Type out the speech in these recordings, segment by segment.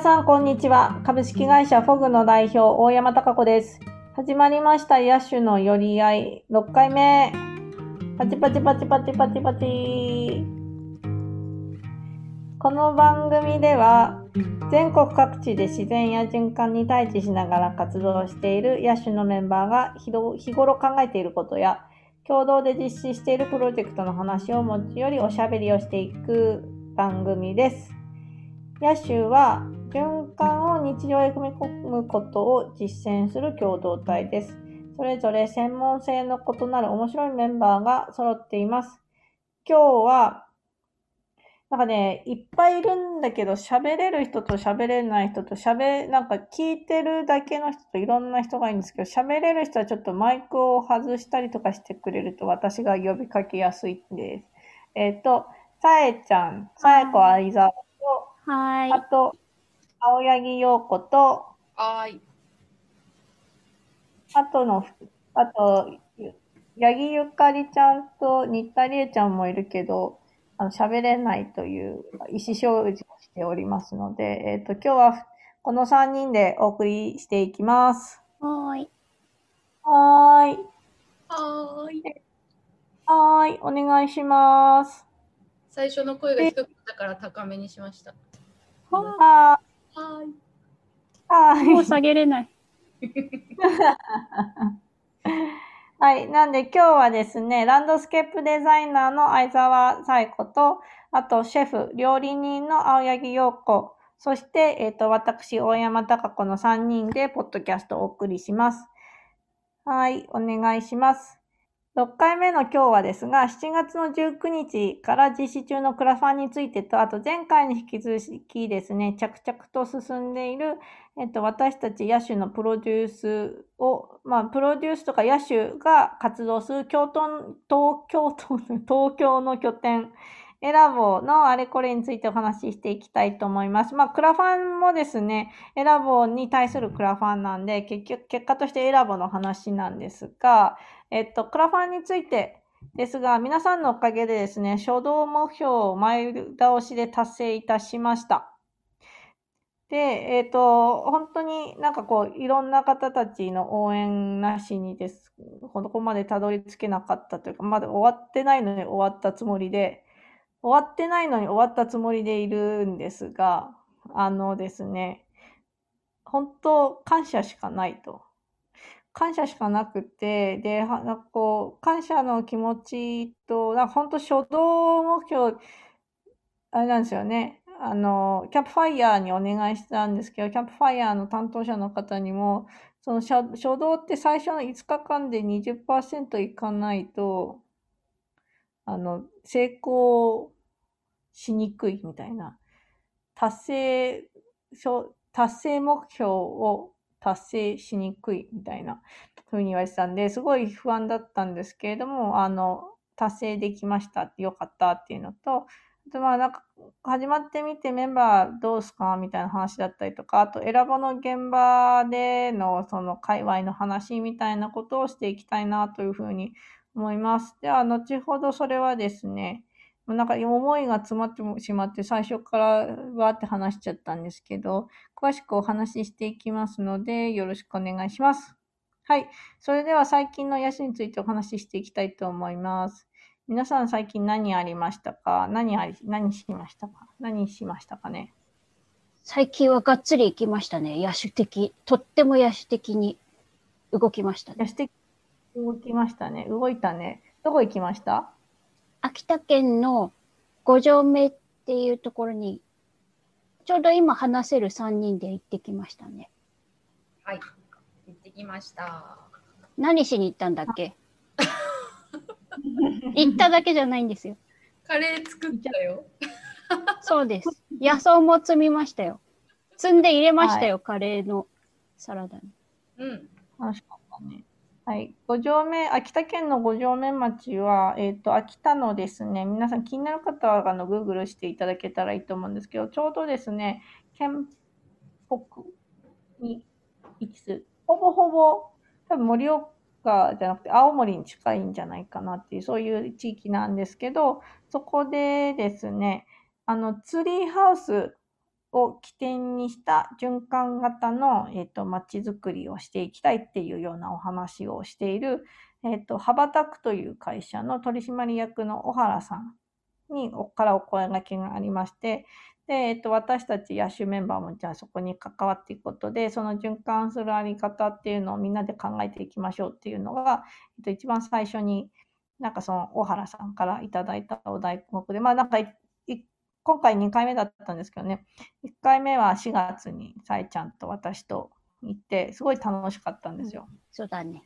皆さん、こんにちは。株式会社フォグの代表、大山貴子です。始まりました、野手の寄り合い、6回目。パチパチパチパチパチパチ。この番組では、全国各地で自然や循環に対峙しながら活動している野手のメンバーが日日頃考えていることや、共同で実施しているプロジェクトの話を持ち寄りおしゃべりをしていく番組です。野手は循環を日常へ組み込むことを実践する共同体です。それぞれ専門性の異なる面白いメンバーが揃っています。今日は、なんかね、いっぱいいるんだけど、喋れる人と喋れない人と喋、なんか聞いてるだけの人といろんな人がいるんですけど、喋れる人はちょっとマイクを外したりとかしてくれると私が呼びかけやすいです。えっ、と、さえちゃん、さえこあいざわと、はい。あと、青柳陽子と、はーい。あとの、あと、八木ゆかりちゃんと新田理恵ちゃんもいるけど、あの、喋れないという意思表示をしておりますので、えっ、と、今日はこの3人でお送りしていきます。はーい。はーい。はーい。はーい。お願いします。最初の声が低かったから高めにしました。はーい。ーい。はーい。もう下げれない。はい。なんで今日はですね、ランドスケープデザイナーの相沢彩子と、あとシェフ、料理人の青柳陽子、そして、えっ、と、私、大山貴子の3人で、ポッドキャストをお送りします。はい。お願いします。6回目の今日はですが、7月の19日から実施中のクラファンについてと、あと前回に引き続きですね、着々と進んでいる、えっと、私たち野手のプロデュースを、まあ、プロデュースとか野手が活動する京都、東京都、東京の拠点、エラボのあれこれについてお話ししていきたいと思います。まあ、クラファンもですね、エラボに対するクラファンなんで、結局、結果としてエラボの話なんですが、えっと、クラファンについてですが、皆さんのおかげでですね、初動目標を前倒しで達成いたしました。で、えっ、と、本当になんかこう、いろんな方たちの応援なしにです、ここまでたどり着けなかったというか、まだ終わってないのに終わったつもりで、終わってないのに終わったつもりでいるんですが、あのですね、本当感謝しかないと。感謝しかなくて、で、なんかこう、感謝の気持ちと、なんか本当初動目標、あれなんですよね。あの、キャンプファイヤーにお願いしたんですけど、キャンプファイヤーの担当者の方にも、その初動って最初の5日間で20%いかないと、あの、成功しにくいみたいな。達成、達成目標を達成しにくいみたいなふうに言われてたんで、すごい不安だったんですけれども、あの、達成できましたってよかったっていうのと、あとまあなんか始まってみてメンバーどうすかみたいな話だったりとか、あと選ぼの現場でのその界隈の話みたいなことをしていきたいなというふうに思います。では、後ほどそれはですね、なんか思いが詰まってしまって最初からわーって話しちゃったんですけど、詳しくお話ししていきますので、よろしくお願いします。はい。それでは最近の癒しについてお話ししていきたいと思います。皆さん最近何ありましたか？何あり、何しましたか？何しましたかね？最近はがっつり行きましたね。野手的。とっても野手的に動きましたね。癒して動きましたね。動いたね。どこ行きました？秋田県の五条目っていうところに、ちょうど今話せる3人で行ってきましたね。はい。行ってきました。何しに行ったんだっけ？行っただけじゃないんですよ。カレー作ったよ。そうです。野草も摘みましたよ。摘んで入れましたよ、カレーのサラダに。うん。楽しかったね。はい。五条目、秋田県の五条目町は、えっ、と、秋田のですね、皆さん気になる方は、あの、グーグルしていただけたらいいと思うんですけど、ちょうどですね、県北に位置する、ほぼほぼ、多分盛岡じゃなくて、青森に近いんじゃないかなっていう、そういう地域なんですけど、そこでですね、あの、ツリーハウスを起点にした循環型の、えっと、街づくりをしていきたいっていうようなお話をしている、えっと、羽ばたくという会社の取締役の小原さんに、からお声掛けがありまして、で、えっと、私たち野手メンバーもじゃあそこに関わっていくことで、その循環するあり方っていうのをみんなで考えていきましょうっていうのが、えっと、一番最初になんかその小原さんからいただいたお題目で、まあなんか今回2回目だったんですけどね、1回目は4月にさえちゃんと私と行って、すごい楽しかったんですよ。うん、そうだね。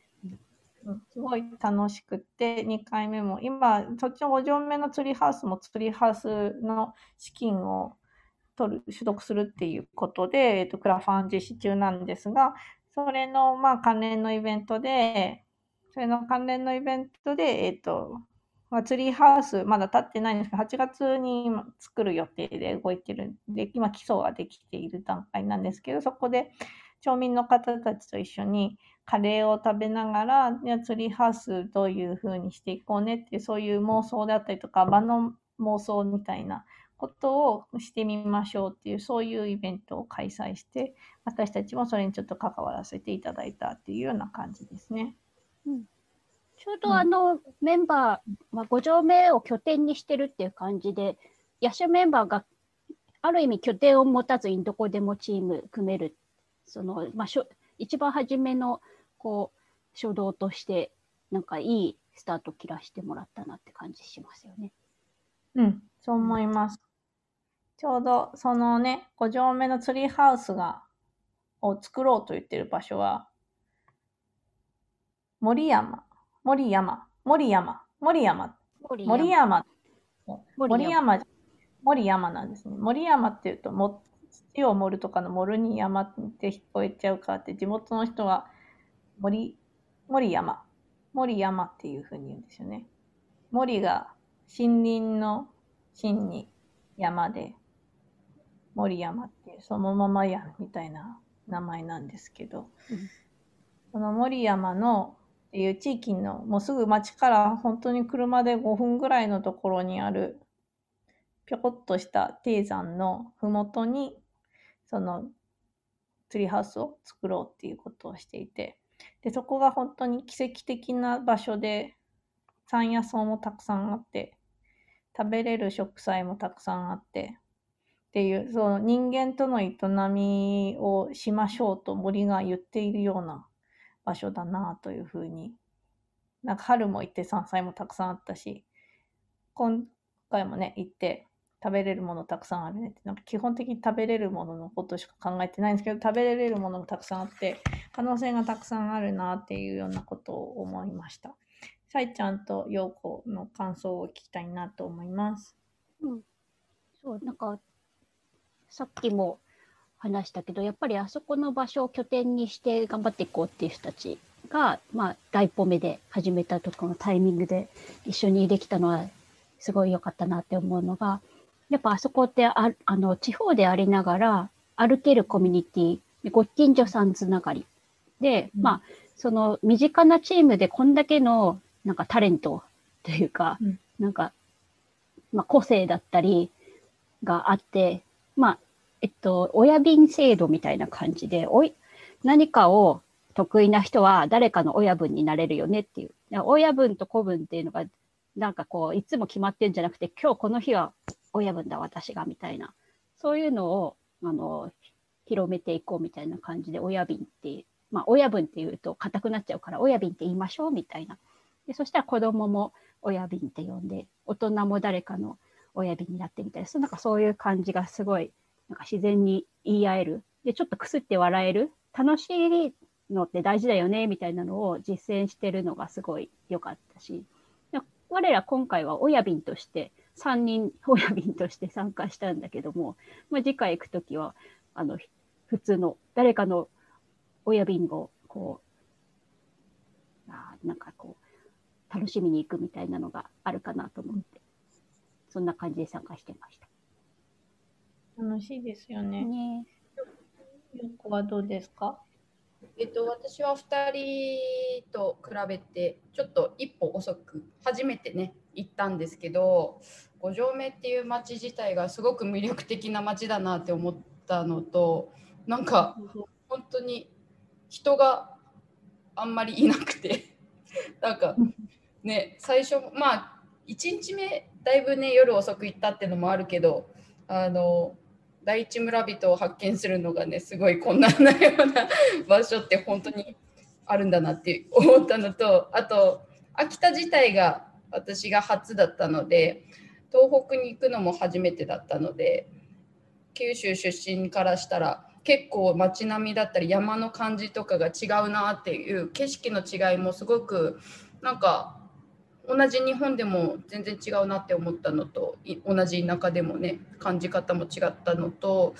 うん、すごい楽しくて、2回目も、今、そっちの5条目のツリーハウスもツリーハウスの資金を取る、取得するっていうことで、えっと、クラファン実施中なんですが、それの、まあ、関連のイベントで、それの関連のイベントで、えっと、まあ、ツリーハウス、まだ立ってないんですけど、8月に作る予定で動いてるんで、今基礎ができている段階なんですけど、そこで町民の方たちと一緒にカレーを食べながら、じゃツリーハウスどういう風にしていこうねっていう、そういう妄想であったりとか、場の妄想みたいなことをしてみましょうっていう、そういうイベントを開催して、私たちもそれにちょっと関わらせていただいたっていうような感じですね。うん、ちょうどあの、うん、メンバー、まあ、5条目を拠点にしてるっていう感じで、野手メンバーがある意味拠点を持たずにどこでもチーム組める、その、まあ、しょ一番初めのこう初動として、なんかいいスタート切らしてもらったなって感じしますよね。うん、そう思います。ちょうどそのね、5条目のツリーハウスが、を作ろうと言ってる場所は、森山、森山、森山、森山、森山、森山、森山。なんですね。森山っていうと、も土を盛るとかの盛るに山って聞こえちゃうかって、地元の人は森、森山、森山っていうふうに言うんですよね。森が森林の森に山で、森山っていう、そのままやみたいな名前なんですけど、うん、その森山のっていう地域のもうすぐ町から本当に車で5分ぐらいのところにあるぴょこっとした低山のふもとにそのツリーハウスを作ろうっていうことをしていてでそこが本当に奇跡的な場所で山野草もたくさんあって食べれる食材もたくさんあってっていうその人間との営みをしましょうと森が言っているような場所だなというふうに。なんか春も行って山菜もたくさんあったし、今回もね、行って食べれるものたくさんあるねって、なんか基本的に食べれるもののことしか考えてないんですけど、食べれるものもたくさんあって、可能性がたくさんあるなっていうようなことを思いました。さいちゃんとようこの感想を聞きたいなと思います。うん。そう、なんか、さっきも話したけどやっぱりあそこの場所を拠点にして頑張っていこうっていう人たちが、まあ、第一歩目で始めたとこのタイミングで一緒にできたのはすごい良かったなって思うのがやっぱあそこってああの地方でありながら歩けるコミュニティご近所さんつながり。で、うん、まあその身近なチームでこんだけのなんかタレントというか、うん、なんか、まあ、個性だったりがあってまあえっと、親便制度みたいな感じで、おい、何かを得意な人は誰かの親分になれるよねっていう。親分と子分っていうのが、なんかこう、いつも決まってんじゃなくて、今日この日は親分だ、私が、みたいな。そういうのを、あの、広めていこうみたいな感じで、親便って、まあ、親分っていうと硬くなっちゃうから、親便って言いましょうみたいな。でそしたら子供も親便って呼んで、大人も誰かの親便になってみたいな、なんかそういう感じがすごいなんか自然に言い合える。で、ちょっとくすって笑える。楽しいのって大事だよね、みたいなのを実践してるのがすごい良かったし、我ら今回は親便として、3人親便として参加したんだけども、まあ、次回行くときは、あの、普通の誰かの親便を、こう、あなんかこう、楽しみに行くみたいなのがあるかなと思って、そんな感じで参加してました。楽しいですよね。ねよこはどうですか？えっと、私は2人と比べてちょっと一歩遅く初めてね行ったんですけど五条目っていう町自体がすごく魅力的な町だなって思ったのとなんか本当に人があんまりいなくて なんかね最初まあ1日目だいぶね夜遅く行ったっていうのもあるけどあの第一村人を発見するのがねすごい困難なような場所って本当にあるんだなって思ったのとあと秋田自体が私が初だったので東北に行くのも初めてだったので九州出身からしたら結構街並みだったり山の感じとかが違うなっていう景色の違いもすごくなんか同じ日本でも全然違うなって思ったのとい同じ田舎でもね感じ方も違ったのと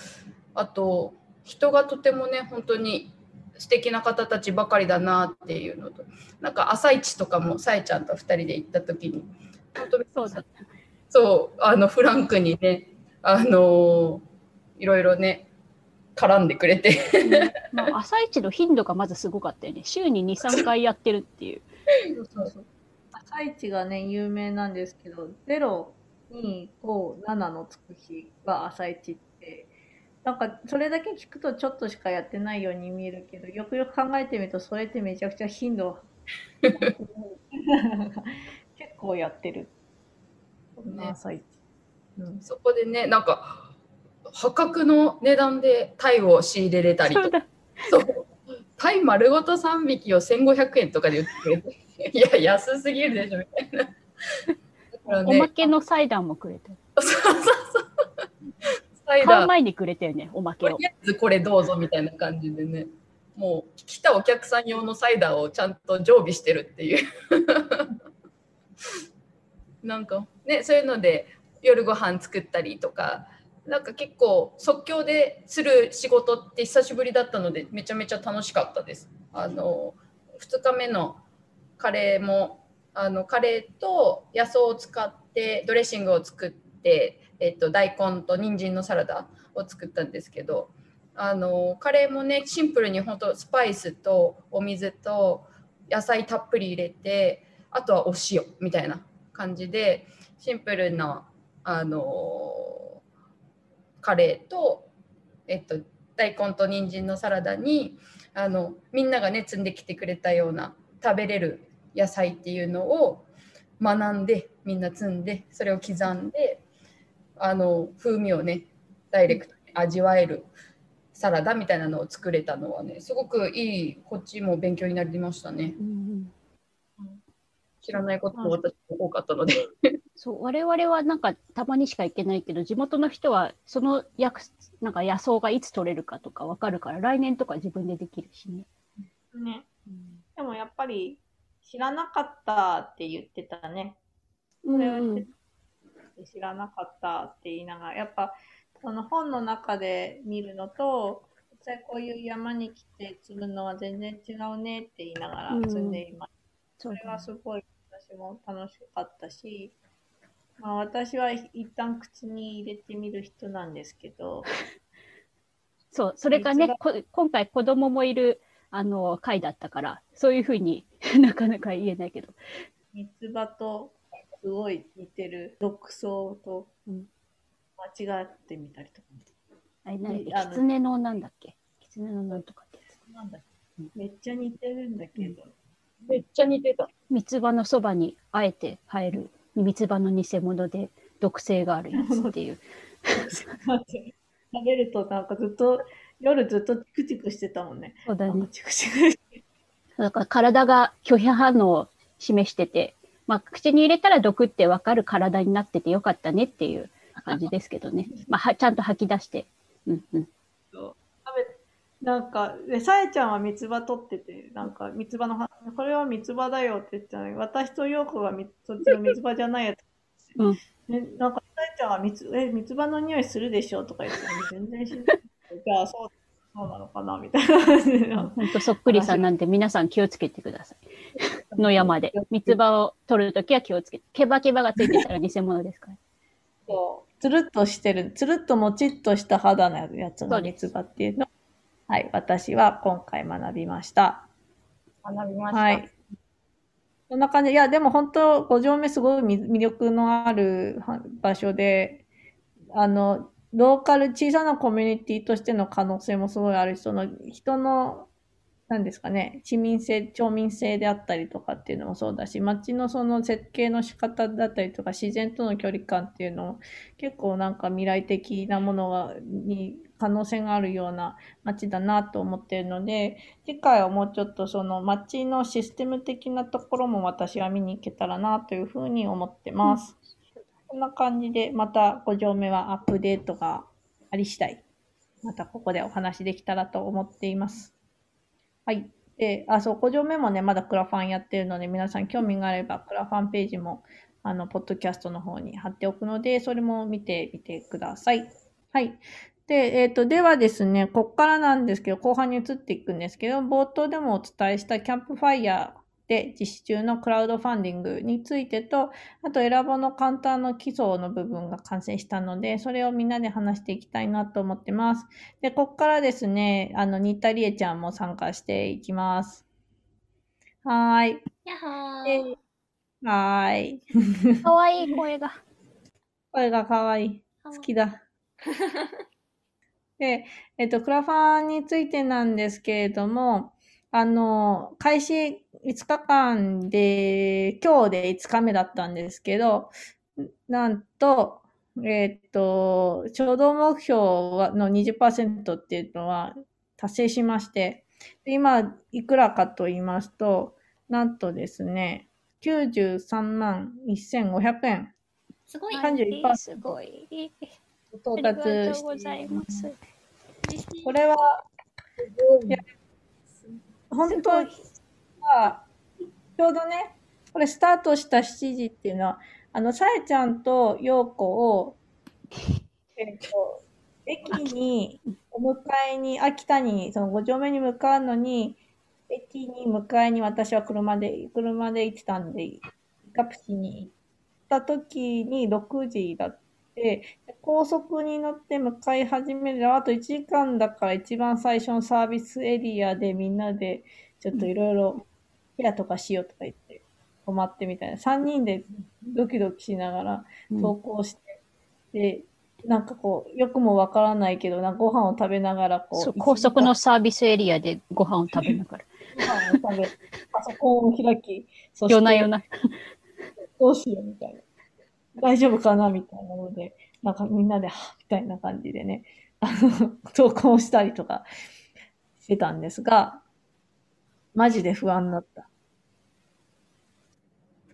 あと人がとてもね本当に素敵な方たちばかりだなっていうのとなんか朝市とかもさえちゃんと2人で行った時に本当にそうだそうあのフランクにねあのいろいろね絡んでくれてまあ、朝一の頻度がまずすごかったよね。週に2、3回やってるっていう。そうそうそう。朝市がね、有名なんですけど、0、2、5、7のつく日が朝市って、なんかそれだけ聞くとちょっとしかやってないように見えるけど、よくよく考えてみると、それってめちゃくちゃ頻度 結構やってる。こんな朝市。うん、そこでねなんか破格の値段でタイを仕入れれたりとか。そうだ。そうタイ丸ごと3匹を1500円とかで売ってくれていや安すぎるでしょみたいな。だからおまね、けのサイダーもくれて。そうそうそうサイ買ダーう前にくれたよね、おまけをとり。あえずこれどうぞみたいな感じでねもう来たお客さん用のサイダーをちゃんと常備してるっていう なんかねそういうので夜ご飯作ったりとかなんか結構即興でする仕事って久しぶりだったのでめちゃめちゃ楽しかったです。あの2日目のカレーもあのカレーと野草を使ってドレッシングを作って、えっと、大根と人参のサラダを作ったんですけどあのカレーもねシンプルに本当スパイスとお水と野菜たっぷり入れてあとはお塩みたいな感じでシンプルなあのカレーと、えっと、大根と人参のサラダにあのみんながね積んできてくれたような食べれる野菜っていうのを学んでみんな積んでそれを刻んであの風味をねダイレクトに味わえるサラダみたいなのを作れたのはねすごくいいこっちも勉強になりましたね。うん知らないことも私も多かったのでそう我々はなんかたまにしか行けないけど地元の人はそのやくなんか野草がいつ取れるかとかわかるから来年とか自分でできるしね。ね。でもやっぱり知らなかったって言ってたね。うんれはうん知らなかったって言いながら、やっぱその本の中で見るのと、実際こういう山に来て積むのは全然違うねって言いながら積んでいます。そそうれはすごい私も楽しかったし、まあ、私は一旦口に入れてみる人なんですけど、そうそれがね実こ今回子供もいるあの会だったからそういうふうに なかなか言えないけど。三つ葉とすごい似てる独草とうん。間違ってみたりとか。あれ何ねあの狐のなんだっけ？狐のなんとかってやつ。なんだうんめっちゃ似てるんだけど、めっちゃ似てた三つ葉のそばにあえて生える三つ葉の偽物で毒性があるやつっていう 食べるとなんかずっと夜ずっとチクチクしてたもんね。そうだねチクチクだから体が拒否反応を示してて、まあ、口に入れたら毒ってわかる体になっててよかったねっていう感じですけどね。まあ、はちゃんと吐き出して。うんうん。なんか、で、さえちゃんは三つ葉取ってて、なんか三つ葉のは、これは三つ葉だよって言ってたのに、私と陽子がみそっちの三つ葉じゃないやつ。うんね、なんか、さえちゃんは三つ、え、三つ葉の匂いするでしょとか言ってたのに、全然しない。じゃあ、そう、そうなのかなみたいな感じで。本当そっくりさんなんで皆さん気をつけてください。野山で。三つ葉を取るときは気をつけて。ケバケバがついてたら偽物ですから。そう、つるっとしてる、つるっともちっとした肌のやつの三つ葉っていうのを、はい、私は今回学びました。学びました、はい。そんな感じ。いや、でも本当、五条目すごい魅魅力のあるは場所で、あの、ローカル、小さなコミュニティとしての可能性もすごいあるし、その人の、なんですかね、市民性、町民性であったりとかっていうのもそうだし、街のその設計の仕方だったりとか、自然との距離感っていうのも、結構なんか未来的なものが、に可能性があるような街だなと思っているので、次回はもうちょっとその街のシステム的なところも私は見に行けたらなというふうに思ってます。こんな感じで、また5条目はアップデートがあり次第、またここでお話できたらと思っています。はい。で、あ、そう、5条目もね、まだクラファンやってるので、皆さん興味があれば、クラファンページも、あの、ポッドキャストの方に貼っておくので、それも見てみてください。はい。で、えっ、と、ではですね、こっからなんですけど、後半に移っていくんですけど、冒頭でもお伝えしたキャンプファイヤーで実施中のクラウドファンディングについてと、あと、選ぼの簡単の基礎の部分が完成したので、それをみんなで話していきたいなと思ってます。で、こっからですね、あの、新田理恵ちゃんも参加していきます。はーい。やっほー。ではーい。かわいい声が。声がかわいい。好きだ。で、えっと、クラファンについてなんですけれども、あの、開始5日間で、今日で5日目だったんですけど、なんと、えっと、衝動目標はの20%っていうのは達成しまして、で今、いくらかと言いますと、なんとですね、93万1500円。すごい。31%すごい。到ありが達してとうございます。これは、本当は、ちょうどね、これスタートした7時っていうのは、あの、さえちゃんとようこを、えっと、駅にお迎えに、秋田に、その5丁目に向かうのに、駅に迎えに私は車で、車で行ってたんで、カプシに行った時に6時だって、高速に乗って向かい始めるあと1時間だから一番最初のサービスエリアでみんなでちょっといろいろケアとかしようとか言って泊まってみたいな3人でドキドキしながらうん投稿して、でなんかこうよくもわからないけどなんかご飯を食べながらこそうう高速のサービスエリアで ご飯を食べながら。ご飯を食べパソコンを開きそして夜な夜な。どうしようみたいな。大丈夫かなみたいなので、なんかみんなで、はみたいな感じでね、あの、投稿したりとかしてたんですが、マジで不安だった。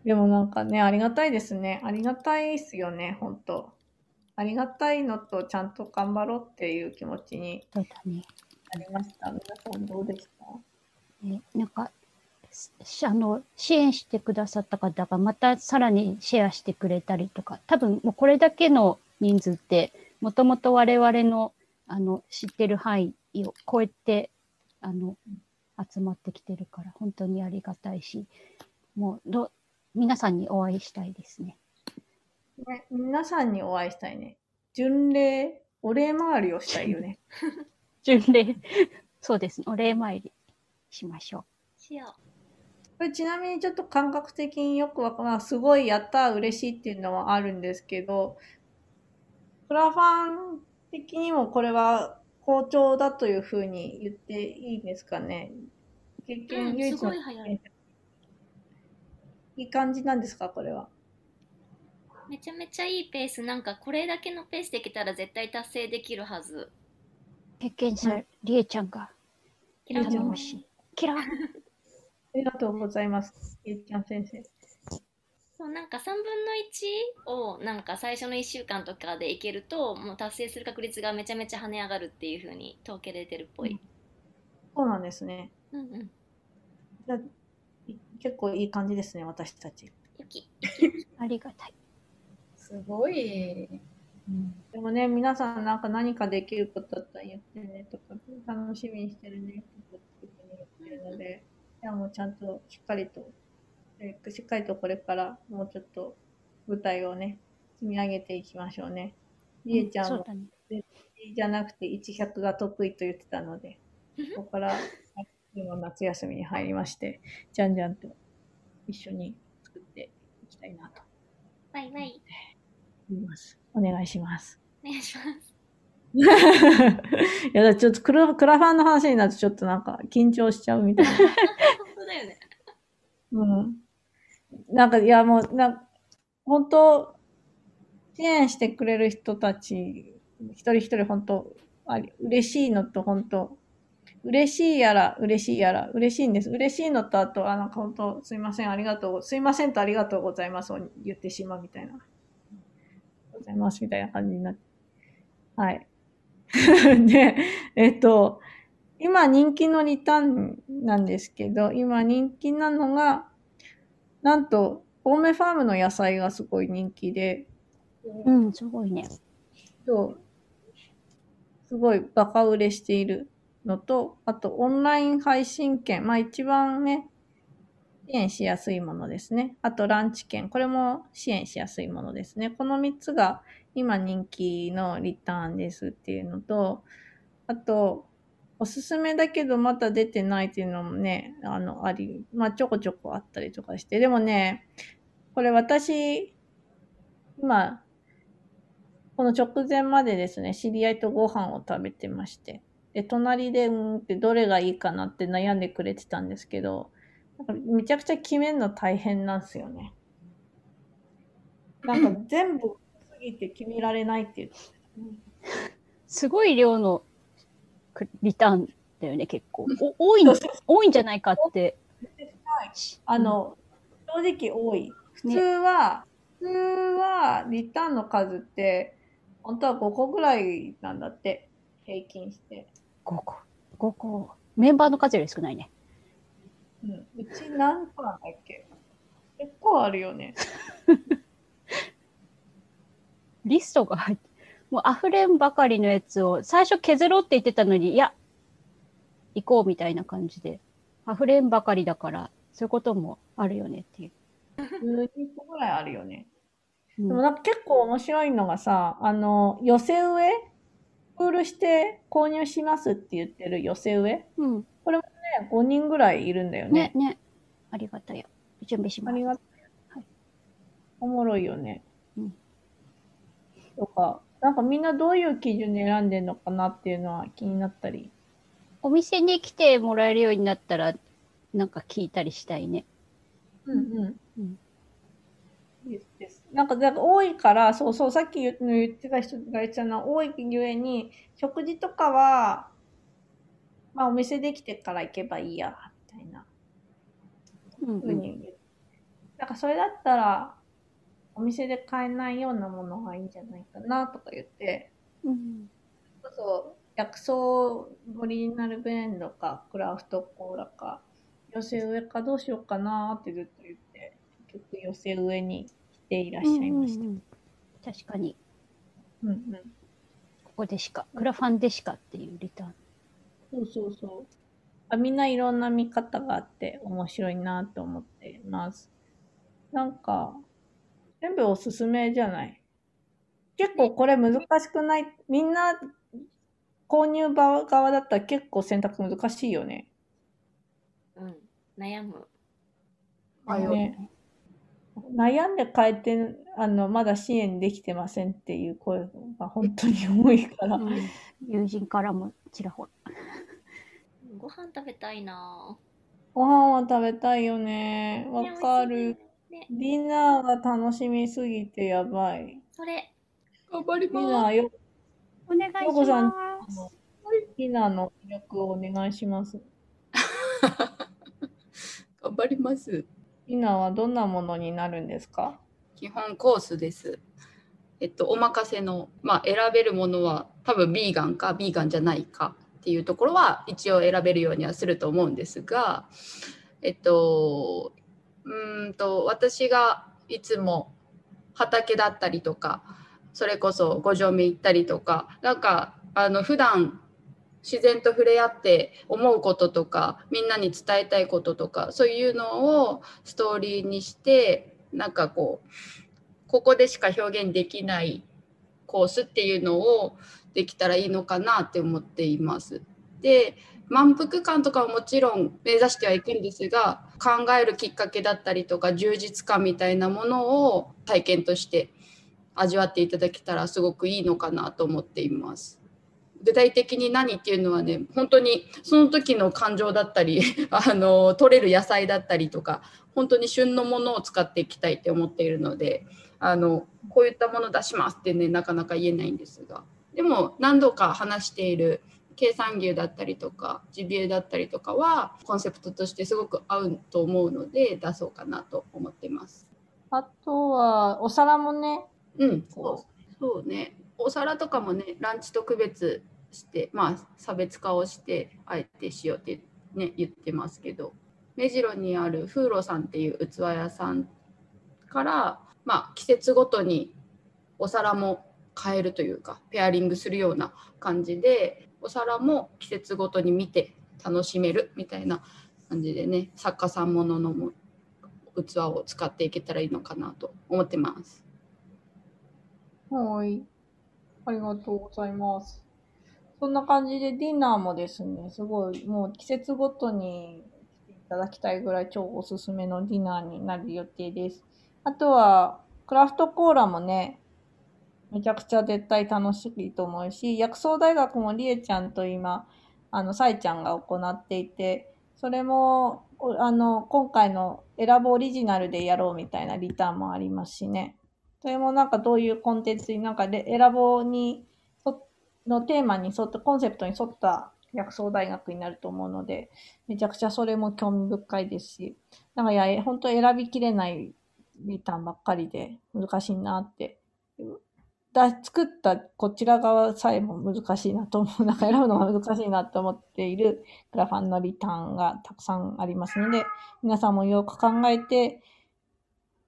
でもなんかね、ありがたいですね。ありがたいっすよね、本当ありがたいのと、ちゃんと頑張ろうっていう気持ちに。なりました。皆さんどうでした？ねなんか、しあの、支援してくださった方がまたさらにシェアしてくれたりとか、多分もうこれだけの人数って、もともと我々のあの知ってる範囲を超えて、あの、集まってきてるから、本当にありがたいし、もうど、皆さんにお会いしたいですね。ね、皆さんにお会いしたいね。巡礼、お礼回りをしたいよね。巡礼、そうですね。お礼参りしましょしよこれちなみにちょっと感覚的によくわかまあすごいやった嬉しいっていうのはあるんですけど、クラファン的にもこれは好調だというふうに言っていいんですかね。経う。験、うん、唯一のすごい早い。いい感じなんですか、これは。めちゃめちゃいいペース。なんかこれだけのペースできたら絶対達成できるはず。う。経験者、はいりえちゃんがキラ頼もしい。キラりがとうございます。ゆうちゃん先生。そうなんか3分の1をなんか最初の1週間とかでいけるともう達成する確率がめちゃめちゃ跳ね上がるっていう風に統計出てるっぽい。そうなんですね。うんうん。じゃ結構いい感じですね、私たち。ゆき。ありがたい。すごい。でもね、皆さんなんか何かできることだったら言ってねとか、楽しみにしてるねとか言ってるので、いやもうちゃんとしっかりと、えーしっかりとこれからもうちょっと舞台をね、積み上げていきましょうね。りえちゃんもね。じゃなくて100が得意と言ってたので、ここから今夏休みに入りまして、じゃんじゃんと一緒に作っていきたいなとバイバイ。お願いします。お願いします。いや、だちょっとクラクラファンの話になるとちょっとなんか緊張しちゃうみたいな。本当だよね。うん。なんか、いや、もう、な、本当支援してくれる人たち、一人一人本当あり、嬉しいのと本当嬉しいやら、嬉しいやら、嬉しいんです。嬉しいのと、あと、あ、なんか本当すいません、ありがとう、すいませんとありがとうございますを言ってしまうみたいな。ございますみたいな感じになって。はい。で、えっと、今人気のリターンなんですけど、今人気なのが、なんと、青梅ファームの野菜がすごい人気で、うん、すごいね。そう、すごいバカ売れしているのと、あとオンライン配信券、まあ一番ね、支援しやすいものですね。あとランチ券、これも支援しやすいものですね。この3つが今人気のリターンですっていうのと、あと、おすすめだけどまだ出てないっていうのもね、あの、あり、まあちょこちょこあったりとかして、でもね、これ私、今、この直前までですね、知り合いとご飯を食べてまして、で、隣で、うんってどれがいいかなって悩んでくれてたんですけど、なんかめちゃくちゃ決めるの大変なんですよね。なんか全部ぎて決められないって言ってすごい量のクリターンだよね、結構。お多いん多いんじゃないかって。あの、正直多い。普通は、普通はリターンの数って、本当は5個ぐらいなんだって、平均して。5個。5個。メンバーの数より少ないね。うん、うち何個なんだっけ？結構あるよね。リストが入って、もう溢れんばかりのやつを、最初削ろうって言ってたのに、いや、行こうみたいな感じで、溢れんばかりだから、そういうこともあるよねっていう。12個ぐらいあるよね。うんでもなんか結構面白いのがさ、あの、寄せ植えプールして購入しますって言ってる寄せ植えうん。ね5人ぐらいいるんだよね。ね、ね。ありがたや。準備します。ありがとう。はいおもろいよね。うんとか、なんかみんなどういう基準で選んでんのかなっていうのは気になったり。お店に来てもらえるようになったら、なんか聞いたりしたいね。うんうん。うん。なんか、なんか多いから、そうそう、さっき言言ってた人が言ってたのは、多いゆえに、食事とかは、まあ、お店できてから行けばいいや、みたいなうん、ふうに言う。なんか、それだったら、お店で買えないようなものがいいんじゃないかな、とか言って、うん。そうそう、薬草オリジナルブレンドか、クラフトコーラか、寄せ植えかどうしようかなってずっと言って、結局寄せ植えに来ていらっしゃいました。うんうんうん確かに、うんうん。ここでしか、クラファンでしかっていうリターン。そうそうそう。あみんないろんな見方があって面白いなと思っています。なんか、全部おすすめじゃない？結構これ難しくない？みんな購入側側だったら結構選択難しいよね。うん。悩む。迷うね悩んで変えて、あの、まだ支援できてませんっていう声が本当に多いから。うん友人からもちらほら。ご飯食べたいなご飯は食べたいよね。ぁ。わねかる。。ねねディナーが楽しみすぎてやばい。それ。頑張りディます。ナーよ、お願いしようこさんます。ディナーの魅力をお願いします。頑張ります。ディナーはどんなものになるんですか？基本コースです。えっと、お任せの、まあ、選べるものは多分ビーガンかビーガンじゃないかっていうところは一応選べるようにはすると思うんですが、えっと、うんと私がいつも畑だったりとかそれこそ五条目行ったりとかなんかあの普段自然と触れ合って思うこととかみんなに伝えたいこととかそういうのをストーリーにしてなんかこうここでしか表現できないコースっていうのをできたらいいのかなって思っています。で満腹感とかはもちろん目指してはいくんですが考えるきっかけだったりとか充実感みたいなものを体験として味わっていただけたらすごくいいのかなと思っています。具体的に何っていうのはね本当にその時の感情だったり あの取れる野菜だったりとか本当に旬のものを使っていきたいって思っているのであのこういったもの出しますってねなかなか言えないんですがでも何度か話している計算牛だったりとかジビエだったりとかはコンセプトとしてすごく合うと思うので出そうかなと思ってます。あとはお皿もね。うん、そうそうね。お皿とかもねランチと区別してまあ差別化をしてあえてしようってね言ってますけど目白にあるフーロさんっていう器屋さんからまあ季節ごとにお皿も変えるというかペアリングするような感じでお皿も季節ごとに見て楽しめるみたいな感じでね作家さんもののも器を使っていけたらいいのかなと思ってます。はい。ありがとうございます。そんな感じでディナーもですね、すごいもう季節ごとにしていただきたいぐらい超おすすめのディナーになる予定です。あとは、クラフトコーラもね、めちゃくちゃ絶対楽しいと思うし、薬草大学もりえちゃんと今、あの、さえちゃんが行っていて、それも、あの、今回の選ぶオリジナルでやろうみたいなリターンもありますしね。それもなんかどういうコンテンツになんかで選ぼうに、のテーマに沿った、コンセプトに沿った薬草大学になると思うので、めちゃくちゃそれも興味深いですし、なんかいや、本当選びきれないリターンばっかりで難しいなってだ作ったこちら側さえも難しいなと思う、なんか選ぶのが難しいなと思っているクラファンのリターンがたくさんありますので、皆さんもよく考えて、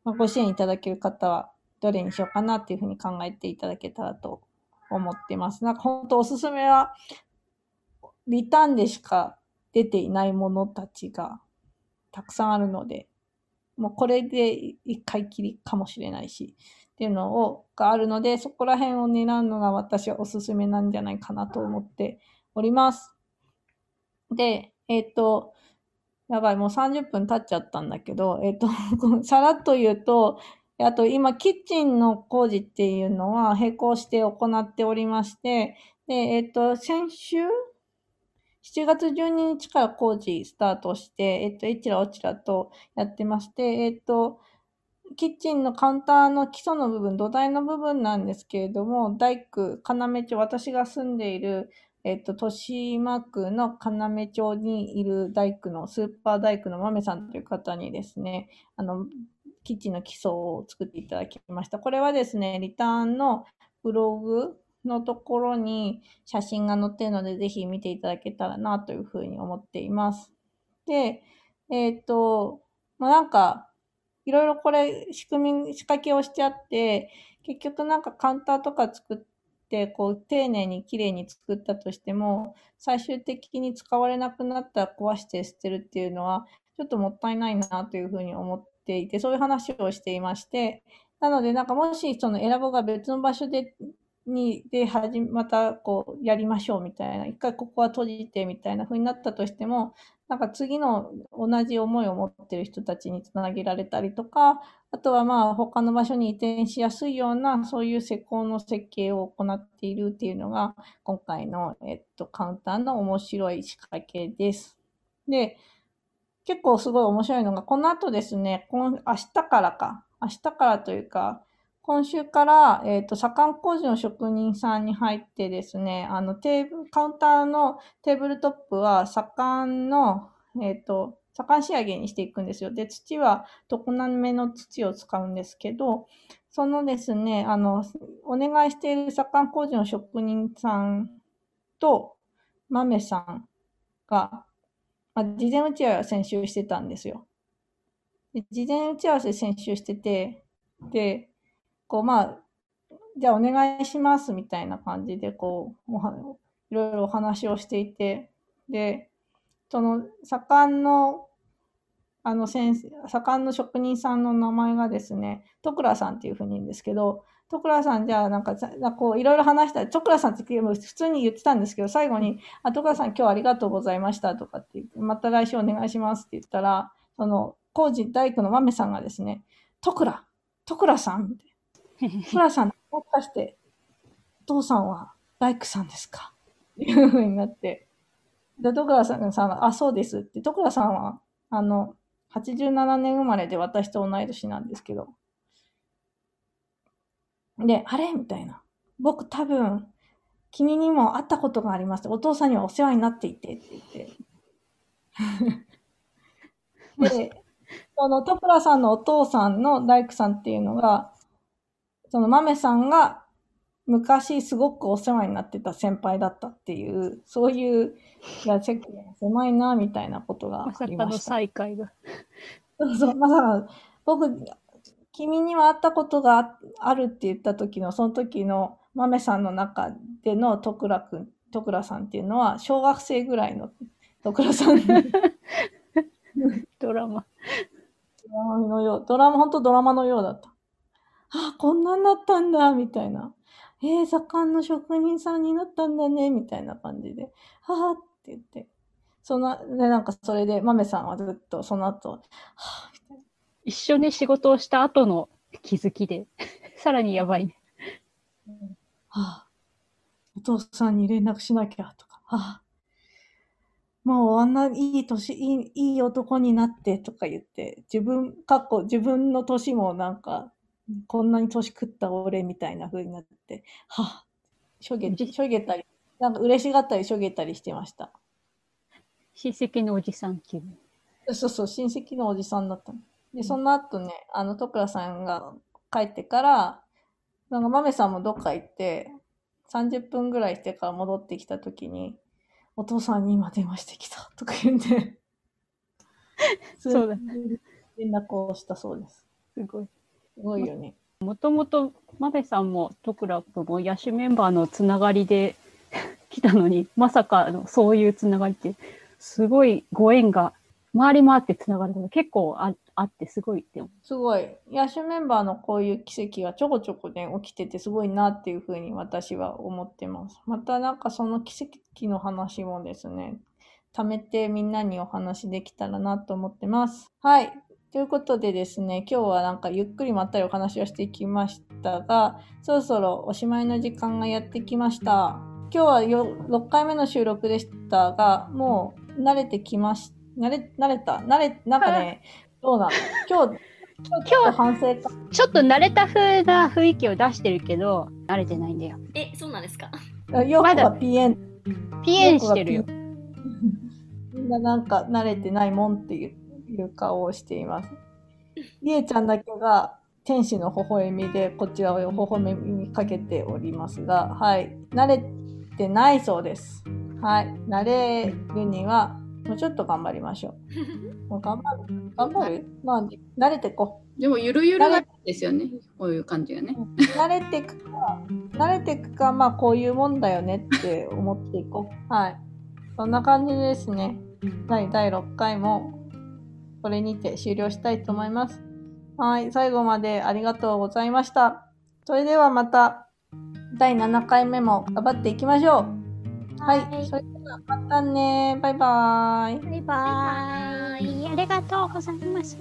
まあ、ご支援いただける方はどれにしようかなっていうふうに考えていただけたらと思っています。なんか本当おすすめは、リターンでしか出ていないものたちがたくさんあるので、もうこれで一回きりかもしれないし、っていうのを、があるので、そこら辺を狙うのが私はおすすめなんじゃないかなと思っております。で、えっ、ー、と、やばい、もう30分経っちゃったんだけど、えっ、ー、と、さらっと言うと、あと今、キッチンの工事っていうのは並行して行っておりまして、で、えっ、ー、と、先週？7月12日から工事スタートして、えっ、と、えちらおちらとやってまして、えっ、と、キッチンのカウンターの基礎の部分、土台の部分なんですけれども、大工、要町、私が住んでいる、えっと、豊島区の要町にいる大工の、スーパー大工の豆さんという方にですね、あの、キッチンの基礎を作っていただきました。これはですね、リターンのブログのところに写真が載っているので、ぜひ見ていただけたらなというふうに思っています。で、えっ、と、まあ、なんか、いろいろこれ仕組み、仕掛けをしちゃって、結局なんかカウンターとか作って、こう丁寧に綺麗に作ったとしても、最終的に使われなくなったら壊して捨てるっていうのは、ちょっともったいないなというふうに思っていて、そういう話をしていまして、なのでなんかもしその選ぶが別の場所でに、で、はじ、また、こう、やりましょうみたいな、一回ここは閉じてみたいな風になったとしても、なんか次の同じ思いを持ってる人たちにつなげられたりとか、あとはまあ他の場所に移転しやすいようなそういう施工の設計を行っているっていうのが今回の、えっと、カウンターの面白い仕掛けです。で、結構すごい面白いのが、この後ですね、今明日からか、明日からというか、今週から、えっ、ー、と、左官工事の職人さんに入ってですね、あの、テーブル、カウンターのテーブルトップは左官の、えっ、ー、と、左官仕上げにしていくんですよ。で、土は常滑の土を使うんですけど、そのですね、あの、お願いしている左官工事の職人さんと、豆さんが、まあ、事前打ち合わせ先週してたんですよ。で事前打ち合わせ先週してて、で、こう、まあ、じゃあお願いしますみたいな感じで、こう、いろいろお話をしていて、で、その、盛んの、あの先生、盛んの職人さんの名前がですね、徳倉さんっていうふうに言うんですけど、徳倉さんじゃあなんか、こういろいろ話したら、徳倉さんって普通に言ってたんですけど、最後に、あ、徳倉さん今日ありがとうございましたとかってって、また来週お願いしますって言ったら、その、工事大工の豆さんがですね、徳倉、徳倉さんって、フラさん、もしかして、お父さんは大工さんですか？いうふうになって。で、徳良さんが、あ、そうですって。徳良さんは、あの、87年生まれで私と同い年なんですけど。で、あれ？みたいな。僕多分、君にも会ったことがあります。お父さんにはお世話になっていてって言って。で、その徳良さんのお父さんの大工さんっていうのが、その豆さんが昔すごくお世話になってた先輩だったっていう、そういう、いや、世間が狭いな、みたいなことがあまさかの。再会が。そうそう、まさか、僕、君には会ったことがああるって言った時の、その時の豆さんの中での徳良くん、徳良さんっていうのは、小学生ぐらいの徳良さん。ドラマ。ドラマのよう、ドラマ、本当ドラマのようだった。あ、こんなんなったんだ、みたいな。えー、左官の職人さんになったんだね、みたいな感じで。はぁって言って。その、で、なんかそれで、豆さんはずっとその後、はぁ、みたいな。一緒に仕事をした後の気づきで、さらにやばいね。はぁ、お父さんに連絡しなきゃ、とか、はぁ、もうあんないい年、いい、いい男になって、とか言って、自分、過去、自分の年もなんか、こんなに年食った俺みたいな風になって、はぁ、しょげ、しょげたり、なんか嬉しがったりしょげたりしてました。親戚のおじさん気分。そうそう、親戚のおじさんだったの。で、その後ね、あの、徳良さんが帰ってから、なんか豆さんもどっか行って、30分ぐらいしてから戻ってきた時に、お父さんに今電話してきたとか言って、そうだ連絡をしたそうです。すごい。すごいよね。もともと、マベさんもトクラ君も野手メンバーのつながりで 来たのに、まさかのそういうつながりって、すごいご縁が回り回ってつながること結構ああって、すごいって。すごい。野手メンバーのこういう奇跡がちょこちょこね、起きててすごいなっていうふうに私は思ってます。またなんかその奇跡の話もですね、貯めてみんなにお話できたらなと思ってます。はい。ということでですね、今日はなんかゆっくりまったりお話をしてきましたが、そろそろおしまいの時間がやってきました。今日はよ6回目の収録でしたが、もう慣れてきまし、慣れ、慣れた？慣れ、なんかね、どうなの？今日、今日ちょっと反省か？ちょっと慣れた風な雰囲気を出してるけど、慣れてないんだよ。え、そうなんですか？よくまだはピエン。ピエンしてるよ。みんななんか慣れてないもんっていういう顔をしています。りえちゃんだけが天使の微笑みでこちらを微笑みかけておりますが、はい。慣れてないそうです。はい。慣れるにはもうちょっと頑張りましょう。もう頑張る？頑張る？まあ、慣れてこでもゆるゆるですよね。こういう感じがね。う。慣れていくか、慣れていくか、まあこういうもんだよねって思っていこう。はい。そんな感じですね。第第6回もこれにて終了したいと思います。はい、最後までありがとうございました。それではまた第7回目も頑張っていきましょう。はい、はい、それではまたね。バイバーイ。バイバーイ。ありがとうございます。